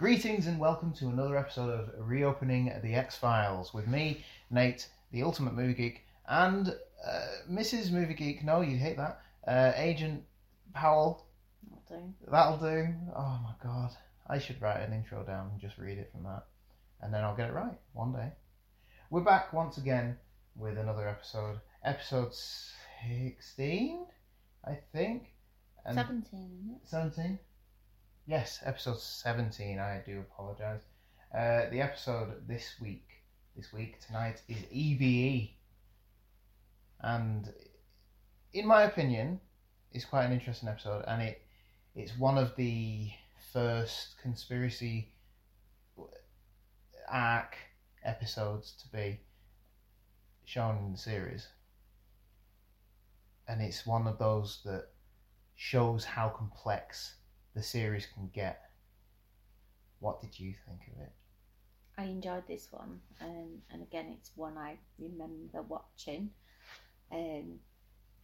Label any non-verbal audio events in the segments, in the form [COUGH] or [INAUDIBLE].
Greetings and welcome to another episode of Reopening the X Files with me, Nate, the Ultimate Movie Geek, and uh, Mrs. Movie Geek. No, you'd hate that. Uh, Agent Powell. That'll do. Oh my god. I should write an intro down and just read it from that. And then I'll get it right one day. We're back once again with another episode. Episode 16, I think. And 17, 17? Yes, episode 17. I do apologise. Uh, the episode this week, this week, tonight, is EBE. And in my opinion, it's quite an interesting episode. And it it's one of the first conspiracy arc episodes to be shown in the series. And it's one of those that shows how complex the series can get. What did you think of it? I enjoyed this one, um, and again, it's one I remember watching. Um,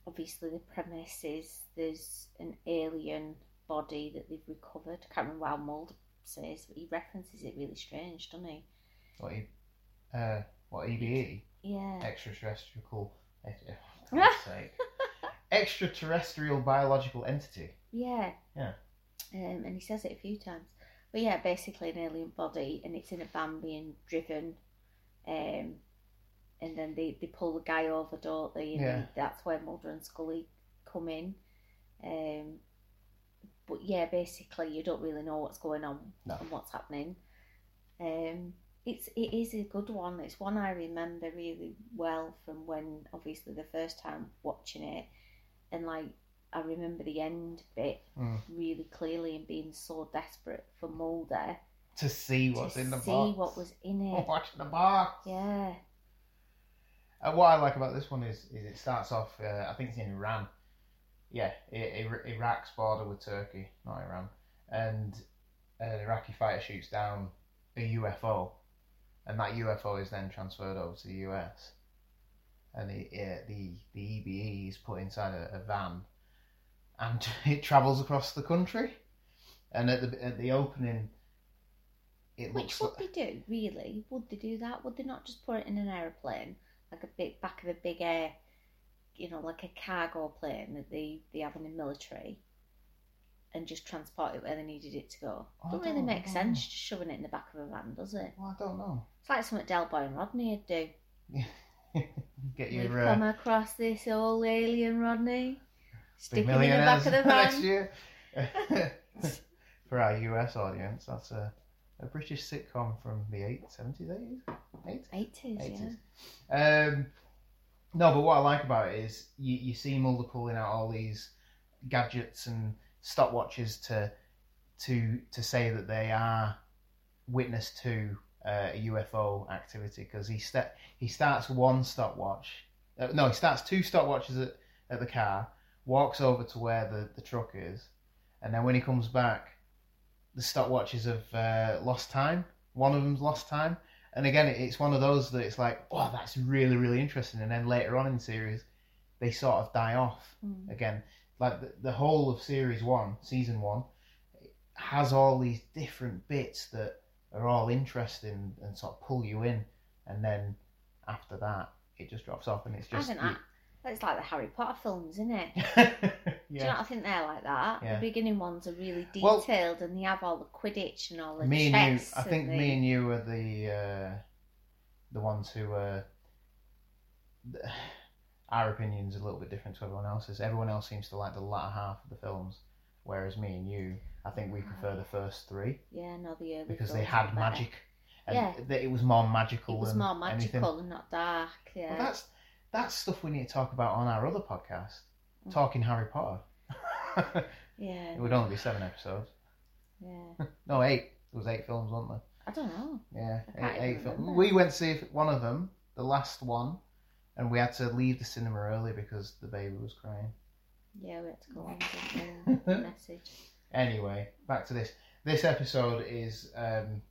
obviously, the premise is there's an alien body that they've recovered. I can't remember how Mulder says, but he references it really strange, doesn't he? What e, uh, what EBE? Yeah. Extraterrestrial. eh, [LAUGHS] sake. Extraterrestrial biological entity. Yeah. Yeah. Um, and he says it a few times. But yeah, basically an alien body, and it's in a van being driven. Um, and then they, they pull the guy over, don't they? And Yeah. that's where Mulder and Scully come in. Um, but yeah, basically you don't really know what's going on No. and what's happening. Um, it's it is a good one. It's one I remember really well from when obviously the first time watching it, and like I remember the end bit Mm. really clearly and being so desperate for Mulder To see what's to in the see box. what was in it. [LAUGHS] In the box? Yeah, And what I like about this one is, is it starts off. Uh, I think it's in Iran. Yeah, Iraq's border with Turkey, not Iran, and an Iraqi fighter shoots down a UFO, and that UFO is then transferred over to the US, and the uh, the the EBE is put inside a, a van, and [LAUGHS] it travels across the country, and at the at the opening, it looks. which looks would like, they do really? Would they do that? Would they not just put it in an aeroplane, like a big back of a big air, you know, like a cargo plane that they they have in the military, and just transport it where they needed it to go? I Don't really make sense just shoving it in the back of a van, does it? well, I don't know. It's like something Del Boy and Rodney would do. [LAUGHS] Get We've your come uh, across this old alien, Rodney. Big Stick in the back of the next year. [LAUGHS] For our US audience, that's a, a British sitcom from the 8th, 70s, 80s? 8? 80s, yeah. Um, no, but what I like about it is you, you see Mulder pulling out all these gadgets and stopwatches to to to say that they are witness to uh, a UFO activity because he sta- he starts one stopwatch. Uh, no, he starts two stopwatches at, at the car, walks over to where the, the truck is, and then when he comes back, the stopwatches have uh, lost time. One of them's lost time, and again, it's one of those that it's like, oh, that's really really interesting. And then later on in the series, they sort of die off Mm. again. Like the, the whole of series one, season one, has all these different bits that are all interesting and sort of pull you in, and then after that, it just drops off, and it's just haven't, I, But it's like the Harry Potter films, isn't it? [LAUGHS] Do you not think they're like that? Yeah. The beginning ones are really Well- detailed, and they have all the Quidditch and all the me and you, chess. I think and me and you are the uh, the ones who uh, [SIGHS] our opinions are a little bit different to everyone else's. Everyone else seems to like the latter half of the films, whereas me and you, I think we prefer the first three Yeah, no, the early because they had better. magic. And Yeah. th- it was more magical. It was more magical Anything. and not dark. Yeah. Well, that's that's stuff we need to talk about on our other podcast, Mm. talking Harry Potter. [LAUGHS] yeah. it would only be seven episodes. Yeah. [LAUGHS] No, eight. There was eight films, wasn't there? I don't know. Yeah, eight, eight films. remember. We went to see one of them, the last one, and we had to leave the cinema early because the baby was crying. Yeah, we had to go on? The [LAUGHS] message. Anyway, back to this. This episode is um,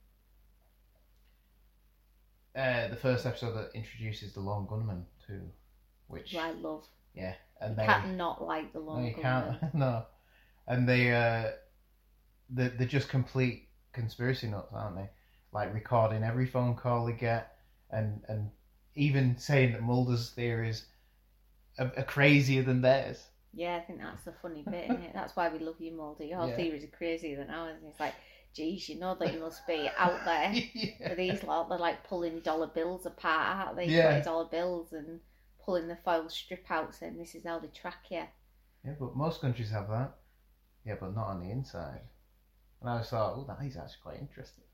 uh, the first episode that introduces the Lone Gunman too, which I love. yeah, and You they can't not like the long no, you can't [LAUGHS] no, and they uh, they they're just complete conspiracy nuts, aren't they? Like recording every phone call they get, and and even saying that Mulder's theories are, are crazier than theirs. Yeah, I think that's the funny bit, isn't it? That's why we love you, Mulder. Your Yeah. theories are crazier than ours. And it's like, geez, you know that you must be out there [LAUGHS] yeah. for these lot. They're like pulling dollar bills apart, aren't they? Yeah. Dollar bills and pulling the foil strip out, saying this is how they track you. Yeah, but most countries have that. Yeah, but not on the inside. And I just thought, oh, that is actually quite interesting.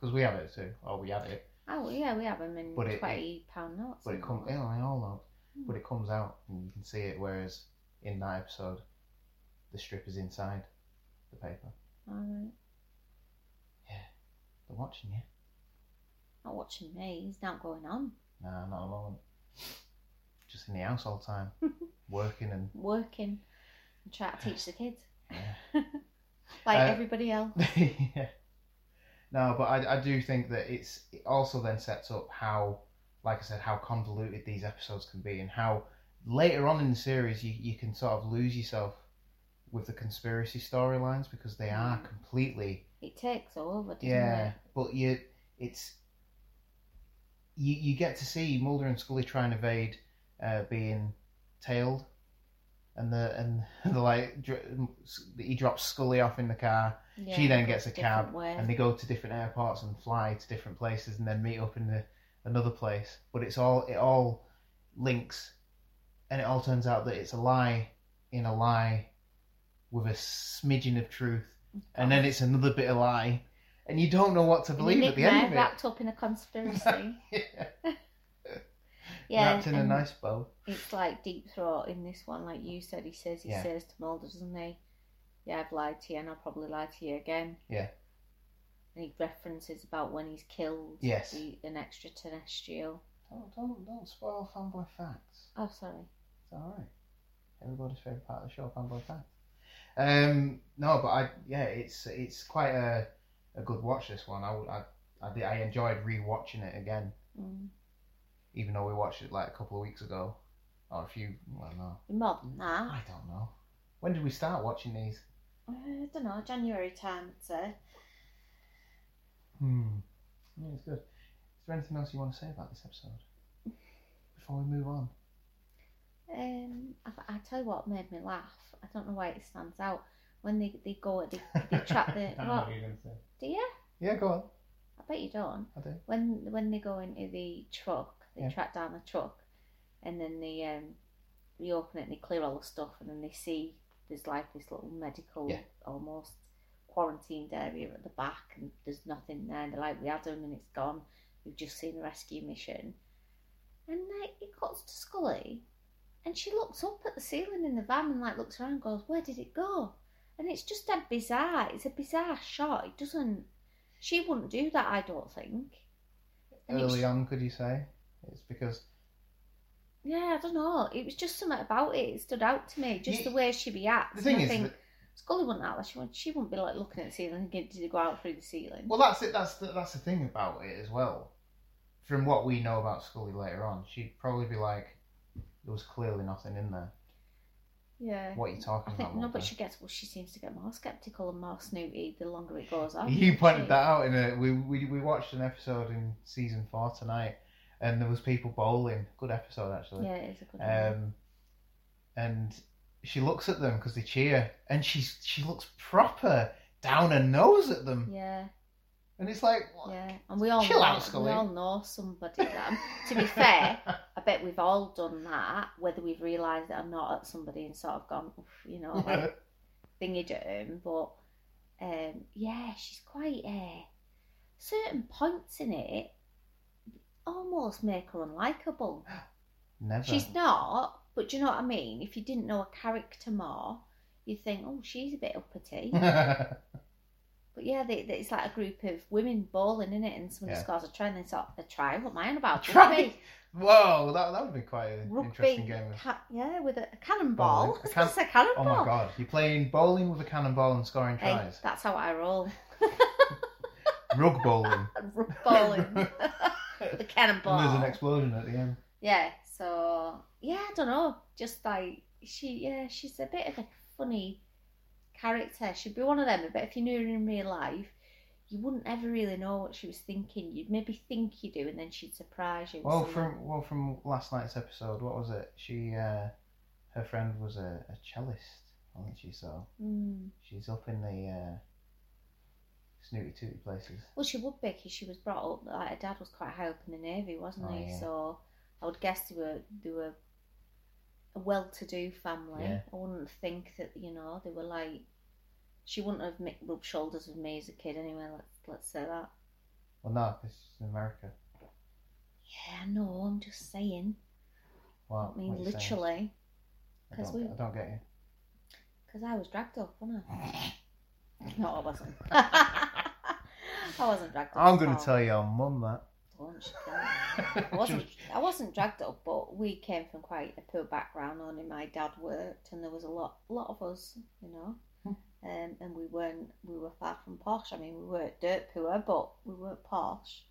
Because we have it too. Oh, we have it. Oh yeah, we have them in But it- twenty pound notes. But it and comes, all. you know, I all know. Hmm. But it comes out and you can see it, whereas in that episode, the strip is inside the paper. Alright. Yeah. They're watching you. Not watching me. He's not going on. Nah, not a moment. Just in the house all the time, [LAUGHS] working and Working and try to teach the kids. Yeah. [LAUGHS] like Uh, everybody else. [LAUGHS] yeah. No, but I, I do think that it's it also then sets up how, like I said, how convoluted these episodes can be, and how later on in the series you, you can sort of lose yourself with the conspiracy storylines because they are Mm. completely It takes over, yeah. it? But you, it's you you get to see Mulder and Scully try and evade uh, being tailed, and the and [LAUGHS] the like dr- he drops Scully off in the car Yeah, she then gets a cab way. and they go to different airports and fly to different places and then meet up in the, another place. But it's all it all links, and it all turns out that it's a lie in a lie with a smidgen of truth, and then oh. it's another bit of lie, and you don't know what to believe at the end of it. wrapped up in a conspiracy. [LAUGHS] yeah. [LAUGHS] yeah, Wrapped in a and nice bow. It's like deep throat in this one, like you said. He says, he Yeah. says to Mulder, doesn't he? Yeah, I've lied to you, and I'll probably lie to you again. Yeah. And he references about when he's killed Yes. the, an extraterrestrial. Don't don't don't spoil fanboy facts. Oh, sorry. It's all right. Everybody's favorite part of the show, fanboy facts. Um, no, but I yeah, it's it's quite a a good watch. This one, I I I, I enjoyed rewatching it again, Mm. even though we watched it like a couple of weeks ago, or a few. Well, no, More than that. I don't know. When did we start watching these? Uh, I don't know, January time, I'd say. Hmm. Yeah, it's good. Is there anything else you want to say about this episode [LAUGHS] before we move on? Um, I, I tell you what made me laugh. I don't know why it stands out. When they, they go, they, they trap the. [LAUGHS] I know what? you're gonna say. Do you? Yeah, go on. I bet you don't. I do. when when they go into the truck, they Yeah. track down the truck, and then they um they open it and they clear all the stuff, and then they see there's like this little medical Yeah. almost quarantined area at the back, and there's nothing there. And they're like, we had him and it's gone. We've just seen a rescue mission, and like it cuts to Scully, and she looks up at the ceiling in the van and like looks around, and goes, where did it go? And it's just a bizarre. It's a bizarre shot. It doesn't. She wouldn't do that, I don't think. And it was- Early on, could you say? It's because Yeah, I don't know. It was just something about it. It stood out to me. Just You- the way she reacts. the thing is think that- Scully wouldn't like she wouldn't. She wouldn't be like looking at the ceiling and thinking, "Did it go out through the ceiling?" Well, that's it. That's the, that's the thing about it as well. From what we know about Scully later on, she'd probably be like, "There was clearly nothing in there. yeah. What are you I talking think about?" no, but she gets. Well, she seems to get more skeptical and more snooty the longer it goes on. [LAUGHS] You pointed that out in a we, we we watched an episode in season four tonight, and there was people bowling. Good episode actually. Yeah, it is a good one. Um, and she looks at them because they cheer, and she's she looks proper down her nose at them, Yeah, and it's like, yeah, and we all Chill know, out, we all know somebody that. to be fair, I bet we've all done that, whether we've realised it or not, at somebody and sort of gone, "Oof," you know, like [LAUGHS] thingy at him. But um, yeah, she's quite uh, certain points in it almost make her unlikable. never. She's not, but do you know what I mean? If you didn't know a character more, you'd think, oh, she's a bit uppity. [LAUGHS] But yeah, they, they, it's like a group of women bowling in it, and somebody Yeah. scores a try, and they sort of try. What am I on about? [LAUGHS] Try. Rugby, Whoa, that that would be quite an rugby, interesting game. Of... ca- yeah, with a, a cannonball. A [LAUGHS] can- a cannonball. Oh my god, you're playing bowling with a cannonball and scoring Hey, tries. that's how I roll. [LAUGHS] Rug bowling. Rug bowling. the And cannonball. there's an explosion at the end. Yeah, so yeah, I don't know. Just like she, yeah, she's a bit of a funny character. She'd be one of them. But if you knew her in real life, you wouldn't ever really know what she was thinking. You'd maybe think you do, and then she'd surprise you. Well, from well from last night's episode, what was it? She, uh, her friend was a, a cellist, wasn't she? So Mm. she's up in the uh, snooty tooty places. Well, she would be because she was brought up. Like her dad was quite high up in the navy, wasn't Oh, he? yeah. So I would guess they were they were a well-to-do family. Yeah. I wouldn't think that you know they were like. She wouldn't have rubbed shoulders with me as a kid anyway. Let's let's say that. Well, no, because it's in America. Yeah, I know. I'm just saying. Well, I mean, literally, I 'cause don't, we- I don't get you. because I was dragged up, wasn't I? [LAUGHS] no, I wasn't. [LAUGHS] I wasn't dragged up. I'm going to tell your mum that. Care. I wasn't. I wasn't dragged up, but we came from quite a poor background. Only my dad worked, and there was a lot, lot of us, you know. Um, and we weren't. We were far from posh. I mean, we weren't dirt poor, but we weren't posh.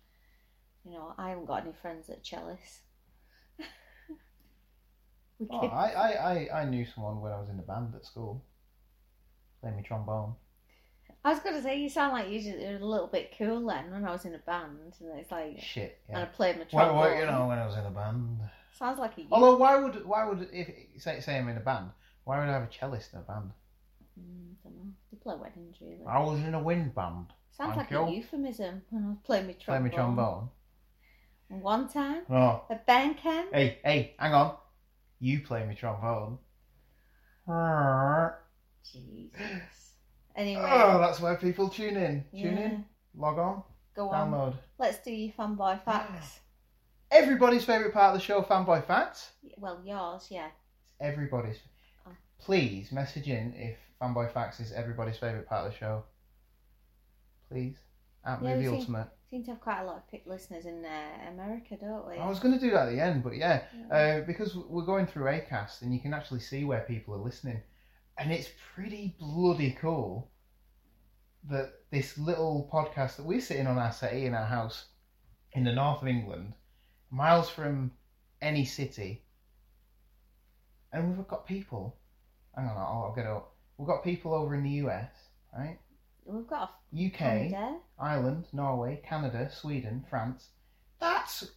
You know, I haven't got any friends at Chalice. [LAUGHS] Oh, I, I, I, I knew someone when I was in the band at school. Playing me trombone. I was going to say, you sound like you just- you're a little bit cool then. When I was in a band, and it's like, Shit, and I played my Well, trombone. well, you know, when I was in a band. sounds like a you. Although, why would, why would, if say, say I'm in a band, why would I have a cellist in a band? Mm, don't know. They play weddings, really. I was in a wind band. Sounds Thank like a euphemism [LAUGHS] when I was playing my Play trombone. me trombone. One time, Oh, a band came. hey, hey, hang on. You play me trombone. Jesus. Anyway, that's where people tune in. Tune Yeah. in, log on, go on. download. Let's do your fanboy facts. Everybody's favourite part of the show, Fanboy Facts. well, yours, yeah. Everybody's. Oh. Please message in if Fanboy Facts is everybody's favourite part of the show. Please. At Yeah, Movie. Ultimate. Seem to have quite a lot of pick listeners in uh, America, don't we? I was going to do that at the end, but yeah, uh, because we're going through Acast and you can actually see where people are listening, and it's pretty bloody cool that this little podcast that we're sitting on our settee in our house in the north of England, miles from any city, and we've got people. Hang on, I'll, get up. We've got people over in the US, right? We've got UK, Canada. Ireland, Norway, Canada, Sweden, France. That's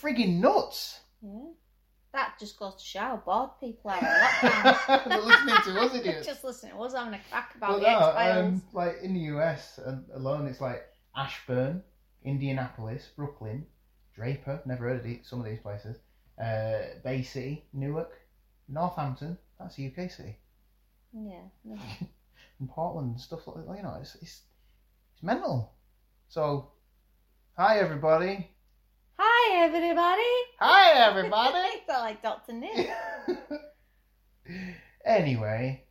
friggin' nuts. Yeah. That just goes to show how bored people are in [LAUGHS] lockdown. Listening to us, idiots. just listening to us having a crack about no, the X-Files. um, like in the US and alone, it's like Ashburn, Indianapolis, Brooklyn, Draper. Never heard of these, some of these places. Uh, Bay City, Newark, Northampton. That's a UK city. Yeah. no. [LAUGHS] And Portland, and stuff like that. You know, it's it's it's mental. So, hi everybody. Hi, everybody. Hi [LAUGHS] everybody. I felt like Dr. Nick. [LAUGHS] anyway,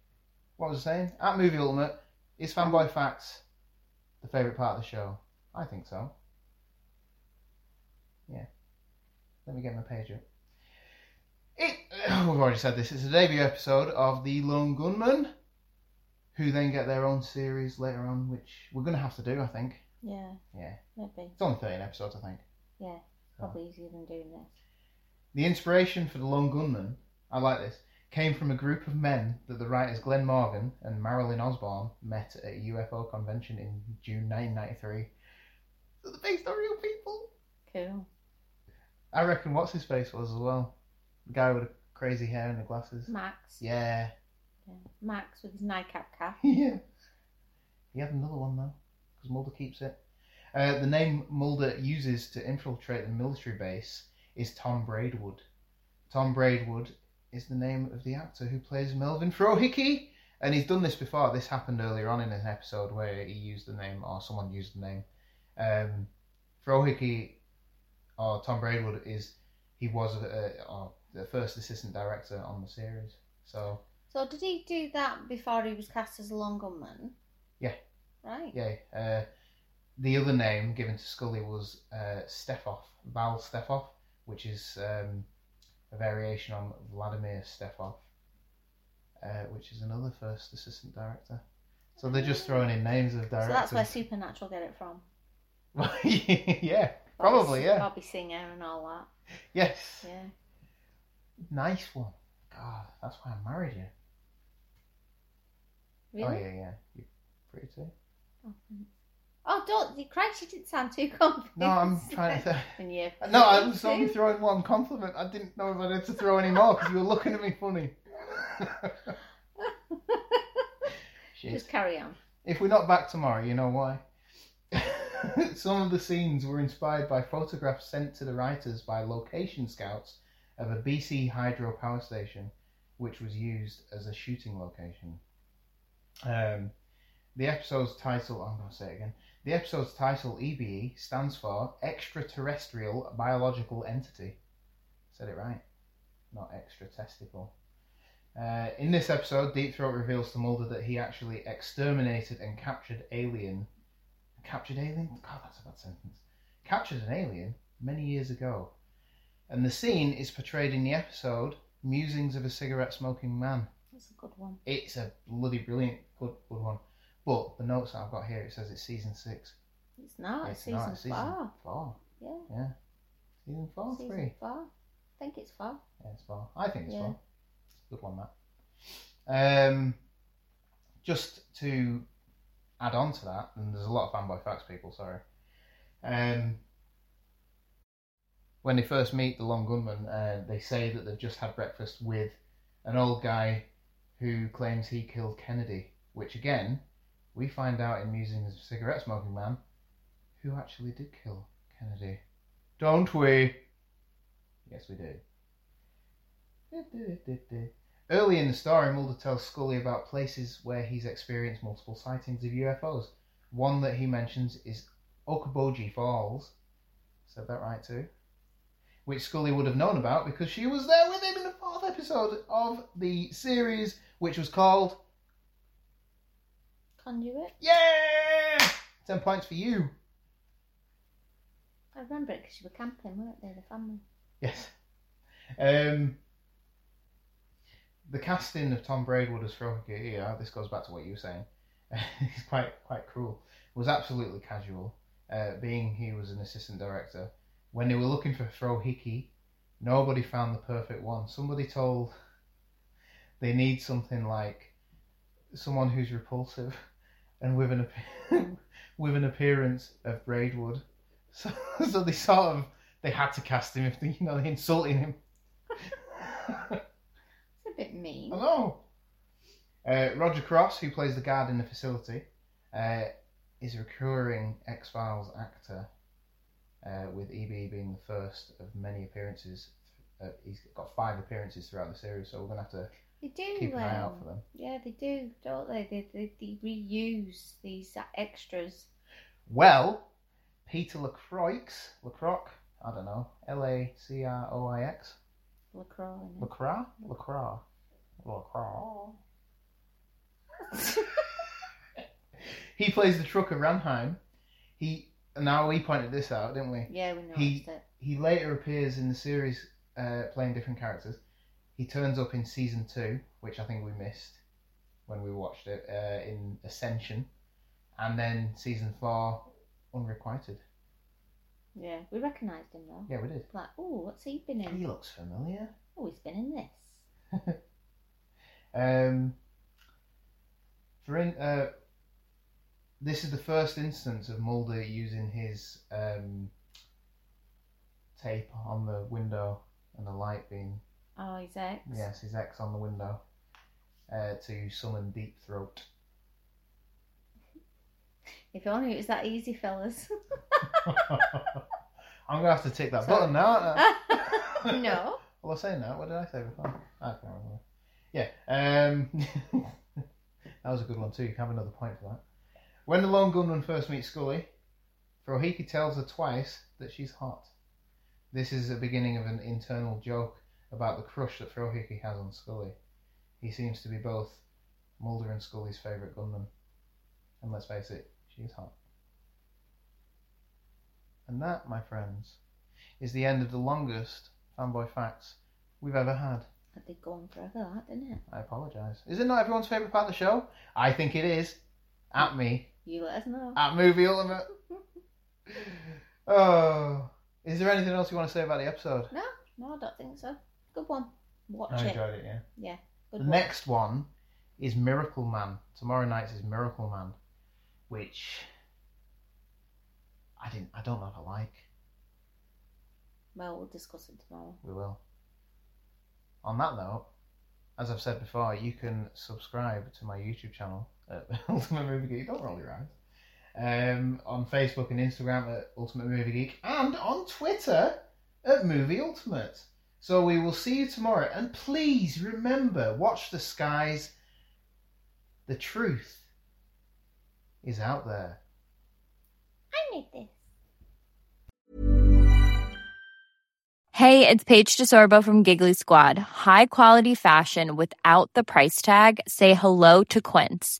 what was I saying? At Movie Ultimate, is Fanboy Facts the favourite part of the show? I think so. Yeah. Let me get my page up. It, [SIGHS] we've already said this, it's a debut episode of The Lone Gunman, who then get their own series later on, which we're going to have to do, I think. Yeah, Yeah. maybe. It's only 13 episodes, I think. Yeah, probably easier than doing this. The inspiration for The Lone Gunman, I like this, came from a group of men that the writers Glen Morgan and Marilyn Osborn met at a UFO convention in June 1993. So they're based on real people. Cool. I reckon what's his face was as well. The guy with the crazy hair and the glasses. Max. Yeah. Yeah. Max with his nightcap cap. [LAUGHS] yeah. He had another one though, because Mulder keeps it. Uh, the name Mulder uses to infiltrate the military base is Tom Braidwood. Tom Braidwood is the name of the actor who plays Melvin Frohickey, and he's done this before. This happened earlier on in an episode where he used the name, or someone used the name. Um, Frohickey, or Tom Braidwood, is he was a, a, or the first assistant director on the series. So So did he do that before he was cast as a lone gunman? Yeah. Right. Yeah. Uh, the other name given to Scully was uh, Stefoff, Val Stefoff, which is um, a variation on Vladimir Stefoff, uh, which is another first assistant director. So they're just throwing in names of directors. So that's where Supernatural get it from. [LAUGHS] yeah, probably, Bobby, yeah. Bobby Singer and all that. Yes. Yeah. Nice one. God, that's why I married you. Really? Oh, yeah, yeah. You're pretty too. Oh, thanks. Oh, don't, Christ, you didn't sound too [LAUGHS] confident. No, I'm trying to. [LAUGHS] And you. No, I was only throwing one compliment. I didn't know if I had to throw any more because you were looking at me funny. [LAUGHS] Just carry on. If we're not back tomorrow, you know why. Some of the scenes were inspired by photographs sent to the writers by location scouts of a BC hydro power station, which was used as a shooting location. Um, the episode's title, I'm going to say it again. The episode's title, EBE, stands for Extraterrestrial Biological Entity. Said it right. Not extra testicle. Uh, in this episode, Deep Throat reveals to Mulder that he actually exterminated and captured alien. Captured alien? God, that's a bad sentence. Captured an alien many years ago. And the scene is portrayed in the episode Musings of a Cigarette Smoking Man. That's a good one. It's a bloody brilliant, good, good one. But the notes that I've got here, it says it's season six. It's not. It's, season not, it's season four. four. Yeah. Yeah. Season four, season three. four. I think it's four. Yeah, it's four. I think it's Yeah. four. Good one, that. Um, just to add on to that, and there's a lot of fanboy facts, people. Sorry. Um, when they first meet the Lone Gunman, uh, they say that they've just had breakfast with an old guy who claims he killed Kennedy. Which again, we find out in Musings of Cigarette Smoking Man, who actually did kill Kennedy. Don't we? Yes, we do. Early in the story, Mulder tells Scully about places where he's experienced multiple sightings of UFOs. One that he mentions is Okoboji Falls. Said that right too. Which Scully would have known about because she was there with him in the fourth episode of the series, which was called Conduit. Yeah! 10 points for you. I remember it because you were camping, weren't they, the family? Yes. Um, the casting of Tom Braidwood as Frohickey, yeah, this goes back to what you were saying. [LAUGHS] He's quite quite cruel. Was absolutely casual. Uh, being he was an assistant director, when they were looking for Frohickey, nobody found the perfect one. Somebody told they need something like someone who's repulsive and with an [LAUGHS] with an appearance of Braidwood. So, [LAUGHS] so they sort of they had to cast him if they, you know they insulting him. It's a bit mean. I know. Uh, Roger Cross, who plays the guard in the facility, uh, is a recurring X Files actor, uh, with EB being the first of many appearances. Uh, he's got five appearances throughout the series, so we're gonna have to They do. keep an eye out um, for them. Yeah, they do, don't they? They, they, they reuse these extras. Well, Peter Lacroix, Lacroix, I don't know, L A C R O I X, LaCroix. Lacroix, Lacroix, Lacroix. [LAUGHS] He plays the trucker Ranheim. He now we pointed this out, didn't we? yeah, we noticed He it. he later appears in the series uh, playing different characters. He turns up in season two, which I think we missed when we watched it uh, in Ascension, and then season four, Unrequited. Yeah, we recognised him though. Yeah, we did. Like, oh, what's he been in? He looks familiar. Oh, he's been in this. [LAUGHS] Um, for in, uh, this is the first instance of Mulder using his um, tape on the window and the light being Oh, his ex. yes, his ex on the window uh, to summon Deep Throat. [LAUGHS] If only it was that easy, fellas. [LAUGHS] I'm gonna have to tick that button now. aren't I? [LAUGHS] no. Well, I saying that. What did I say before? I can't remember. Yeah. Um, that was a good one too. You can have another point for that. When the lone gunman first meets Scully, Frohike tells her twice that she's hot. This is the beginning of an internal joke about the crush that Frohike has on Scully. He seems to be both Mulder and Scully's favourite gunman. And let's face it, she's hot. And that, my friends, is the end of the longest fanboy facts we've ever had. That did go on forever, that didn't it? I apologise. Is it not everyone's favourite part of the show? I think it is. At me. You let us know. At Movie Ultimate. [LAUGHS] oh. Is there anything else you want to say about the episode? no, no, I don't think so. Good one. Watch I it. enjoyed it, yeah. Yeah, good The one. next one is Miracle Man. Tomorrow night's is Miracle Man, which I didn't. I don't know if I like. Well, we'll discuss it tomorrow. We will. On that note, as I've said before, you can subscribe to my YouTube channel at [LAUGHS] Ultimate Movie Geek. Don't roll your eyes. Um, on Facebook and Instagram at Ultimate Movie Geek, and on Twitter at Movie Ultimate. So we will see you tomorrow, and please remember, watch the skies. The truth is out there. I need this. Hey, it's Paige DeSorbo from Giggly Squad. High quality fashion without the price tag. Say hello to Quince.